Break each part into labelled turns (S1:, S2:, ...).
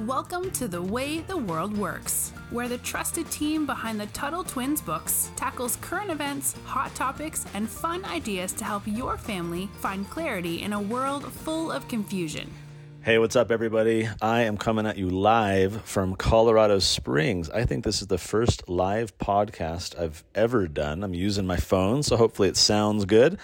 S1: Welcome to The Way the World Works, where the trusted team behind the Tuttle Twins books tackles current events, hot topics, and fun ideas to help your family find clarity in a world full of confusion.
S2: Hey, what's up, everybody? I am coming at you live from Colorado Springs. I think this is the first live podcast I've ever done. I'm using my phone, so hopefully it sounds good.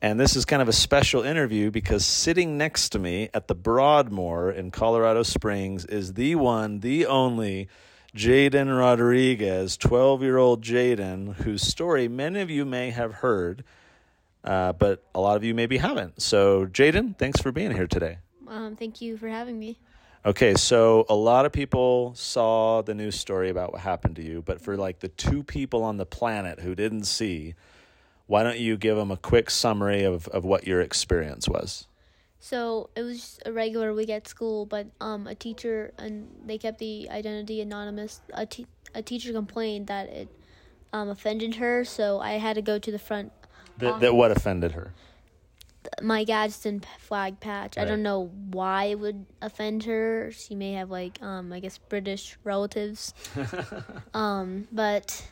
S2: And this is kind of a special interview because sitting next to me at the Broadmoor in Colorado Springs is the one, the only Jaiden Rodriguez, 12 year old Jaiden, whose story many of you may have heard, uh, but a lot of you maybe haven't. So, Jaiden, thanks for being here today.
S3: Um, thank you for having me.
S2: Okay, so a lot of people saw the news story about what happened to you, but for like the two people on the planet who didn't see, why don't you give them a quick summary of, of what your experience was?
S3: So it was a regular week at school, but um, a teacher and they kept the identity anonymous. A, te- a teacher complained that it um, offended her, so I had to go to the front.
S2: That, that what offended her?
S3: My Gadsden flag patch. I don't know why it would offend her. She may have like um, I guess British relatives. um, but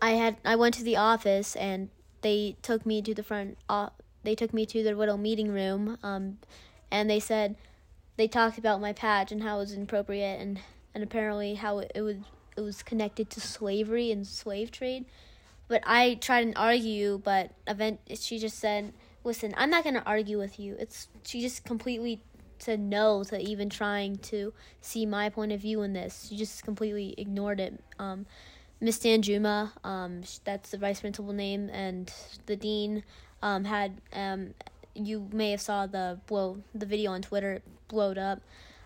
S3: I had I went to the office and they took me to the front. Uh, they took me to their little meeting room, um, and they said they talked about my patch and how it was inappropriate and and apparently how it, was it was connected to slavery and slave trade. But I tried and argue, but event she just said, "Listen, I'm not going to argue with you." It's she just completely said no to even trying to see my point of view in this. She just completely ignored it. Um, Miss Danjuma, um, that's the vice principal name, and the dean um, had. Um, you may have saw the blow the video on Twitter. It blowed up,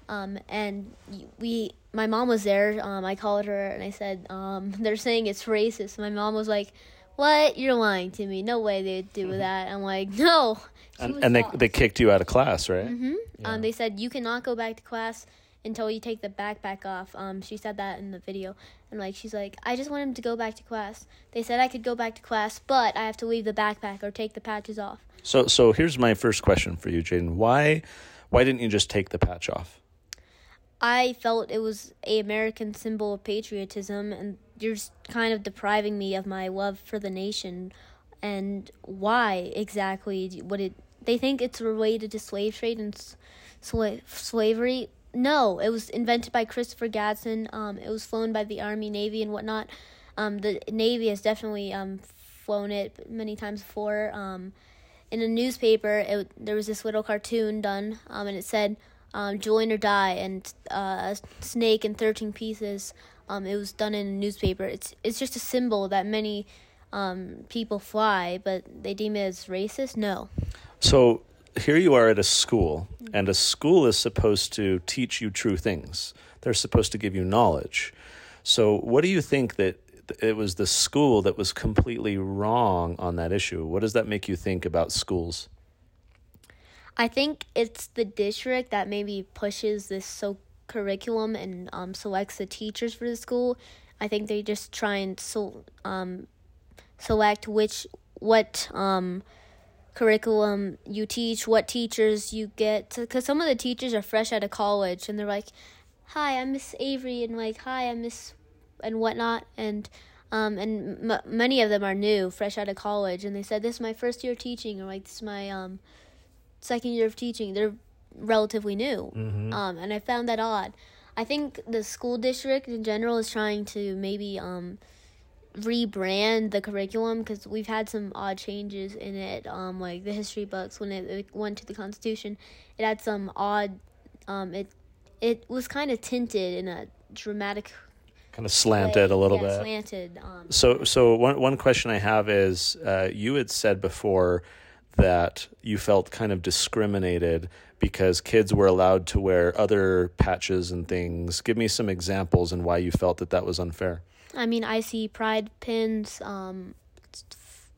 S3: um, and we. My mom was there. Um, I called her and I said, um, "They're saying it's racist." My mom was like, "What? You're lying to me. No way they'd do that." I'm like, "No." She
S2: And, and they, they kicked you out of class, right?
S3: hmm Um, they said you cannot go back to class until you take the backpack off. Um, she said that in the video, and like she's like, I just want him to go back to class. They said I could go back to class, but I have to leave the backpack or take the patches off.
S2: So, so here's my first question for you, Jaiden. Why, why didn't you just take the patch off?
S3: I felt it was a American symbol of patriotism, and you're just kind of depriving me of my love for the nation. And why exactly would it? They think it's related to slave trade and sla- slavery. No, it was invented by Christopher Gadsden. Um, it was flown by the Army, Navy, and whatnot. Um, the Navy has definitely um, flown it many times before. Um, in a newspaper, it, there was this little cartoon done, um, and it said, um, "Join or die," and uh, a snake in thirteen pieces. Um, it was done in a newspaper. It's it's just a symbol that many um, people fly, but they deem it as racist. No.
S2: So here you are at a school, and a school is supposed to teach you true things. They're supposed to give you knowledge. So, what do you think that it was the school that was completely wrong on that issue? What does that make you think about schools?
S3: I think it's the district that maybe pushes this so curriculum and um, selects the teachers for the school. I think they just try and so um, select which what um, curriculum you teach, what teachers you get. Because some of the teachers are fresh out of college and they're like, "Hi, I'm Miss Avery," and like, "Hi, I'm Miss," and whatnot, and. Um, and m- many of them are new, fresh out of college, and they said, "This is my first year teaching," or like, "This is my um, second year of teaching, they're relatively new. Um, and I found that odd. I think the school district in general is trying to maybe um, rebrand the curriculum because we've had some odd changes in it. Um, like the history books when it, it went to the Constitution, it had some odd. Um, it it was kind of tinted in a dramatic
S2: Kind of slanted
S3: way.
S2: a little
S3: Yeah,
S2: bit.
S3: Slanted. Um,
S2: So, so one one question I have is, uh, you had said before that you felt kind of discriminated because kids were allowed to wear other patches and things. Give me some examples and why you felt that that was unfair.
S3: I mean, I see pride pins, um,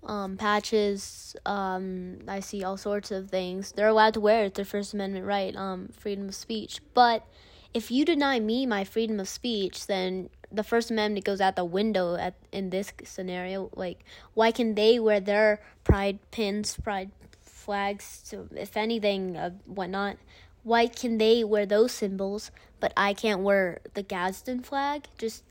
S3: um, patches. Um, I see all sorts of things. They're allowed to wear it. It's their First Amendment right, um, freedom of speech. But if you deny me my freedom of speech, then the First Amendment goes out the window at in this scenario. Like, why can they wear their pride pins, pride flags, if anything, uh, whatnot? why can they wear those symbols, but I can't wear the Gadsden flag? Just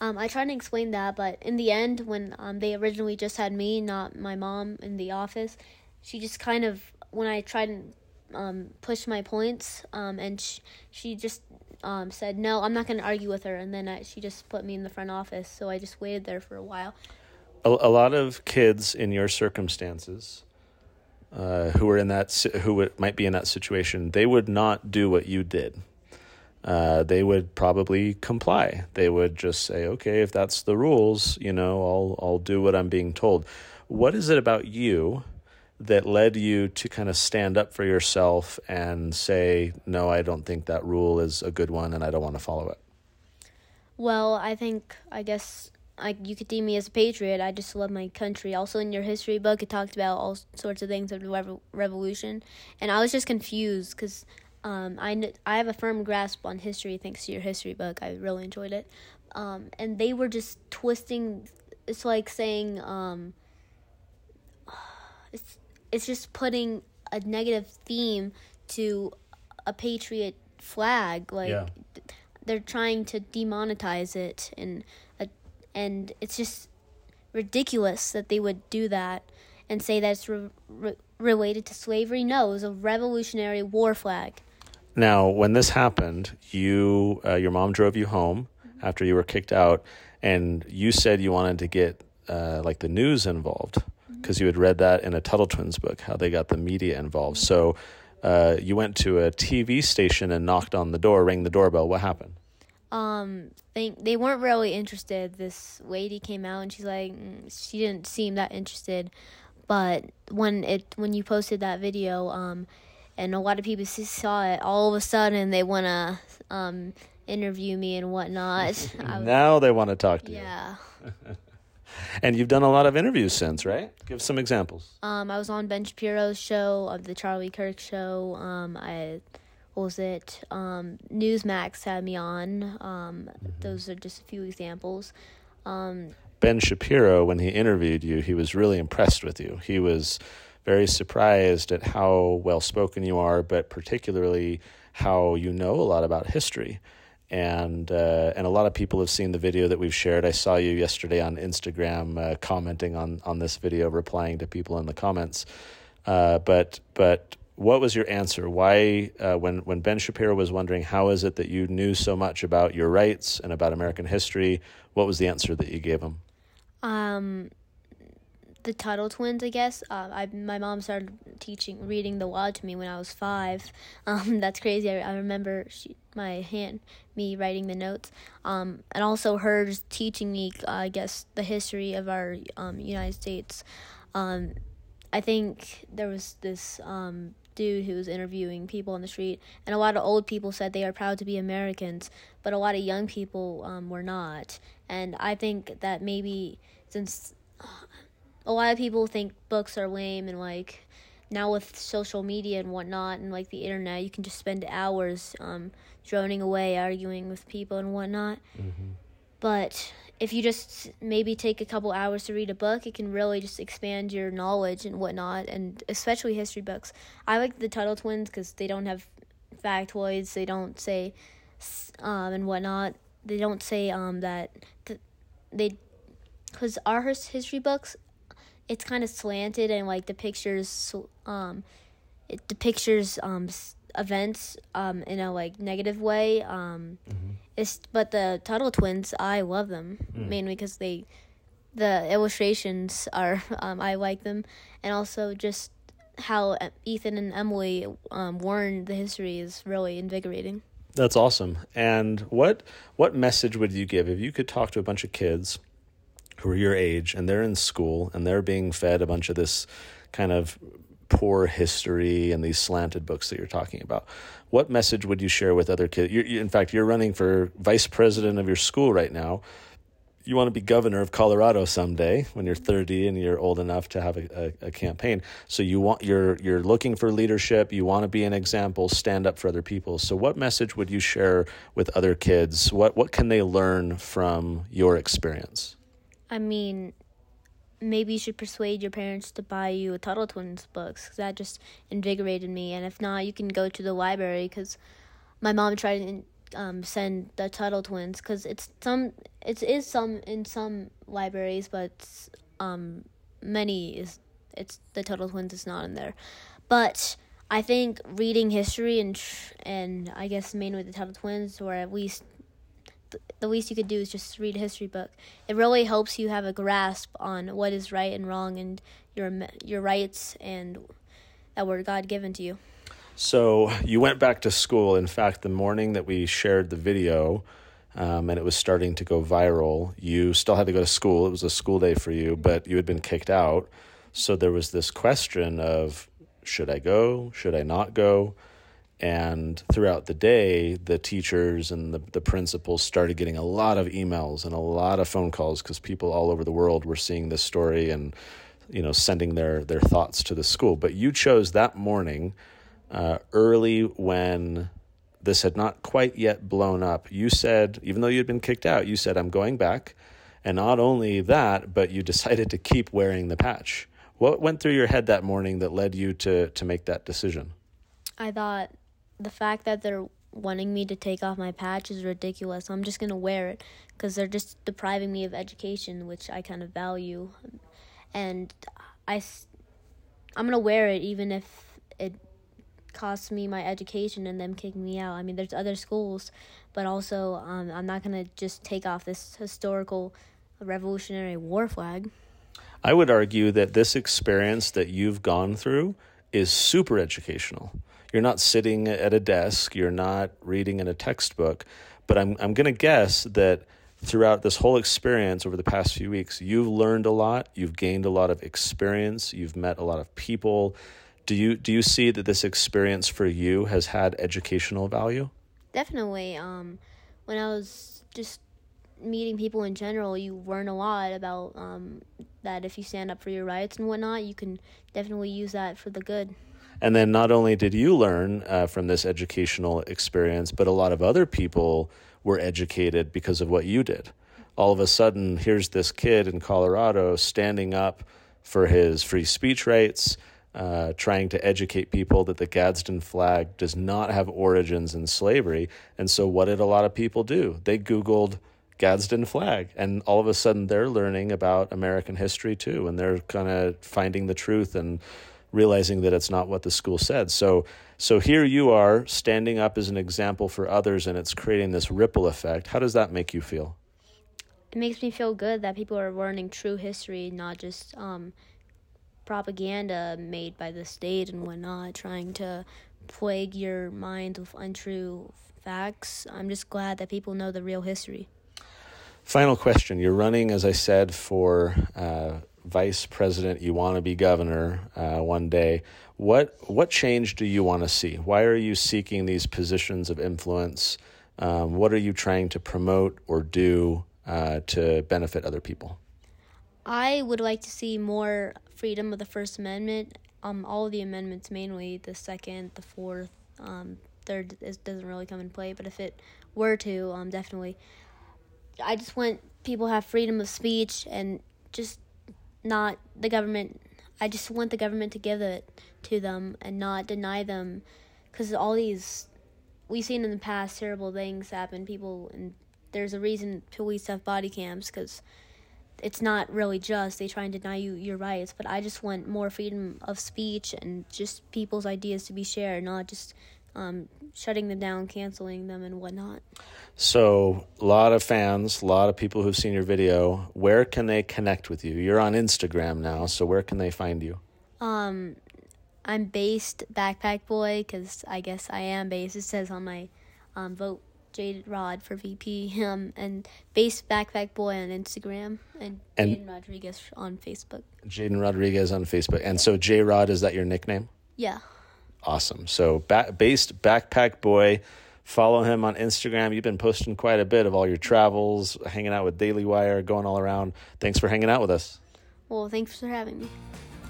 S3: um, I tried to explain that, but in the end, when um, they originally just had me, not my mom, in the office, she just kind of when I tried to um, push my points, um, and she, she just um, said no, I'm not going to argue with her, and then I, she just put me in the front office. So I just waited there for a while.
S2: A, a lot of kids in your circumstances. Uh, who are in that who might be in that situation, they would not do what you did uh, they would probably comply. They would just say, "Okay, if that's the rules, you know, I'll I'll do what I'm being told." What is it about you that led you to kind of stand up for yourself and say, "No, I don't think that rule is a good one, and I don't want to follow it"?
S3: Well, I think I guess I, you could deem me as a patriot. I just love my country. Also, in your history book, it talked about all sorts of things of the revolution, and I was just confused because um, I, I have a firm grasp on history thanks to your history book. I really enjoyed it. Um, and they were just twisting. It's like saying, um, it's it's just putting a negative theme to a patriot flag. Like yeah. they're trying to demonetize it, and uh, and it's just ridiculous that they would do that and say that it's re- re- related to slavery. No, it was a Revolutionary War flag.
S2: Now, when this happened, you uh, your mom drove you home after you were kicked out, and you said you wanted to get uh, like the news involved because you had read that in a Tuttle Twins book how they got the media involved. So uh, you went to a TV station and knocked on the door, rang the doorbell. What happened?
S3: Um, they they weren't really interested. This lady came out and she's like, mm, she didn't seem that interested. But when it when you posted that video, um, and a lot of people saw it. All of a sudden, they want to um, interview me and whatnot.
S2: now they want to talk to
S3: yeah.
S2: you. Yeah. and you've done a lot of interviews since, right? Give some examples.
S3: Um, I was on Ben Shapiro's show, of the Charlie Kirk show. Um, I what was it? Um, Newsmax had me on. Um, mm-hmm. Those are just a few examples. Um,
S2: ben Shapiro, when he interviewed you, he was really impressed with you. He was very surprised at how well spoken you are, but particularly how you know a lot about history. And uh, and a lot of people have seen the video that we've shared. I saw you yesterday on Instagram uh, commenting on on this video, replying to people in the comments. Uh, but but what was your answer? Why, uh, when when Ben Shapiro was wondering how is it that you knew so much about your rights and about American history, what was the answer that you gave him?
S3: Um, the Tuttle twins, I guess. Uh, I my mom started teaching reading the law to me when I was five. Um, that's crazy. I, I remember she, my hand me writing the notes. Um, and also her just teaching me, uh, I guess, the history of our um, United States. Um, I think there was this um, dude who was interviewing people on the street, and a lot of old people said they are proud to be Americans, but a lot of young people were not. And I think that maybe since a lot of people think books are lame and like now with social media and whatnot and like the internet you can just spend hours um, droning away arguing with people and whatnot. Mm-hmm. but if you just maybe take a couple hours to read a book it can really just expand your knowledge and whatnot and especially history books. I like the tuttle twins because they don't have factoids they don't say um, and whatnot. They don't say um, that th- they because our history books it's kind of slanted and like the pictures um it depicts um events um in a like negative way um mm-hmm. it's but the Tuttle twins I love them mm. mainly because they the illustrations are um I like them and also just how Ethan and Emily um warn the history is really invigorating.
S2: That's awesome. And what what message would you give if you could talk to a bunch of kids who are your age and they're in school and they're being fed a bunch of this kind of poor history and these slanted books that you're talking about. What message would you share with other kids? You're, you, in fact, you're running for vice president of your school right now. You want to be governor of Colorado someday when you're 30 and you're old enough to have a, a, a campaign. So you want you're you're looking for leadership. You want to be an example. Stand up for other people. So what message would you share with other kids? What what can they learn from your experience?
S3: I mean, maybe you should persuade your parents to buy you a Tuttle Twins books because that just invigorated me. And if not, you can go to the library because my mom tried to um, send the Tuttle Twins because it's some it is some in some libraries, but um, many is it's the Tuttle Twins is not in there. But I think reading history and and I guess mainly the Tuttle Twins, or at least the least you could do is just read a history book. It really helps you have a grasp on what is right and wrong and your your rights and that were God given to you.
S2: So you went back to school. In fact, the morning that we shared the video, um, and it was starting to go viral, you still had to go to school. It was a school day for you, but you had been kicked out. So there was this question of should I go? Should I not go? And throughout the day, the teachers and the, the principals started getting a lot of emails and a lot of phone calls because people all over the world were seeing this story and you know sending their their thoughts to the school. But you chose that morning, uh, early when this had not quite yet blown up. You said, even though you had been kicked out, you said, "I'm going back," and not only that, but you decided to keep wearing the patch. What went through your head that morning that led you to to make that decision?
S3: I thought the fact that they're wanting me to take off my patch is ridiculous. I'm just going to wear it because they're just depriving me of education, which I kind of value. And I, I'm going to wear it even if it costs me my education and them kicking me out. I mean, there's other schools, but also um, I'm not going to just take off this historical Revolutionary War flag.
S2: I would argue that this experience that you've gone through is super educational. You're not sitting at a desk, you're not reading in a textbook, but I'm I'm going to guess that throughout this whole experience over the past few weeks, you've learned a lot, you've gained a lot of experience, you've met a lot of people. Do you do you see that this experience for you has had educational value?
S3: Definitely. Um, when I was just meeting people in general, you learn a lot about um, that if you stand up for your rights and whatnot, you can definitely use that for the good.
S2: And then not only did you learn uh, from this educational experience, but a lot of other people were educated because of what you did. All of a sudden, here's this kid in Colorado standing up for his free speech rights, uh, trying to educate people that the Gadsden flag does not have origins in slavery. And so, what did a lot of people do? They Googled Gadsden flag, and all of a sudden, they're learning about American history too, and they're kind of finding the truth and realizing that it's not what the school said. So so here you are standing up as an example for others and it's creating this ripple effect. How does that make you feel?
S3: It makes me feel good that people are learning true history, not just um, propaganda made by the state and whatnot, trying to plague your mind with untrue facts. I'm just glad that people know the real history.
S2: Final question. You're running, as I said, for uh, vice president. You want to be governor uh, one day. What what change do you want to see? Why are you seeking these positions of influence? Um, what are you trying to promote or do uh, to benefit other people?
S3: I would like to see more freedom of the First Amendment. Um, all of the amendments, mainly the second, the fourth, um, third, is, doesn't really come in play. But if it were to, um, definitely, I just want people have freedom of speech and just not the government. I just want the government to give it to them and not deny them, because all these we've seen in the past terrible things happen. People and there's a reason police have body cams because it's not really just they try and deny you your rights. But I just want more freedom of speech and just people's ideas to be shared, not just um, shutting them down, canceling them, and whatnot.
S2: So, a lot of fans, a lot of people who've seen your video. Where can they connect with you? You're on Instagram now, so where can they find you?
S3: Um, I'm based backpack boy because I guess I am based. It says on my um, vote Jade Rod for VP. Um, and based backpack boy on Instagram and,
S2: And-
S3: Jaiden Rodriguez on Facebook.
S2: Jaiden Rodriguez on Facebook. And so, J Rod, is that your nickname?
S3: Yeah.
S2: Awesome. So, ba- based backpack boy, follow him on Instagram. You've been posting quite a bit of all your travels, hanging out with Daily Wire, going all around. Thanks for hanging out with us.
S3: Well, thanks for having me.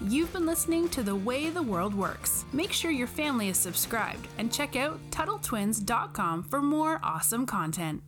S1: You've been listening to The Way the World Works. Make sure your family is subscribed and check out TuttleTwins.com for more awesome content.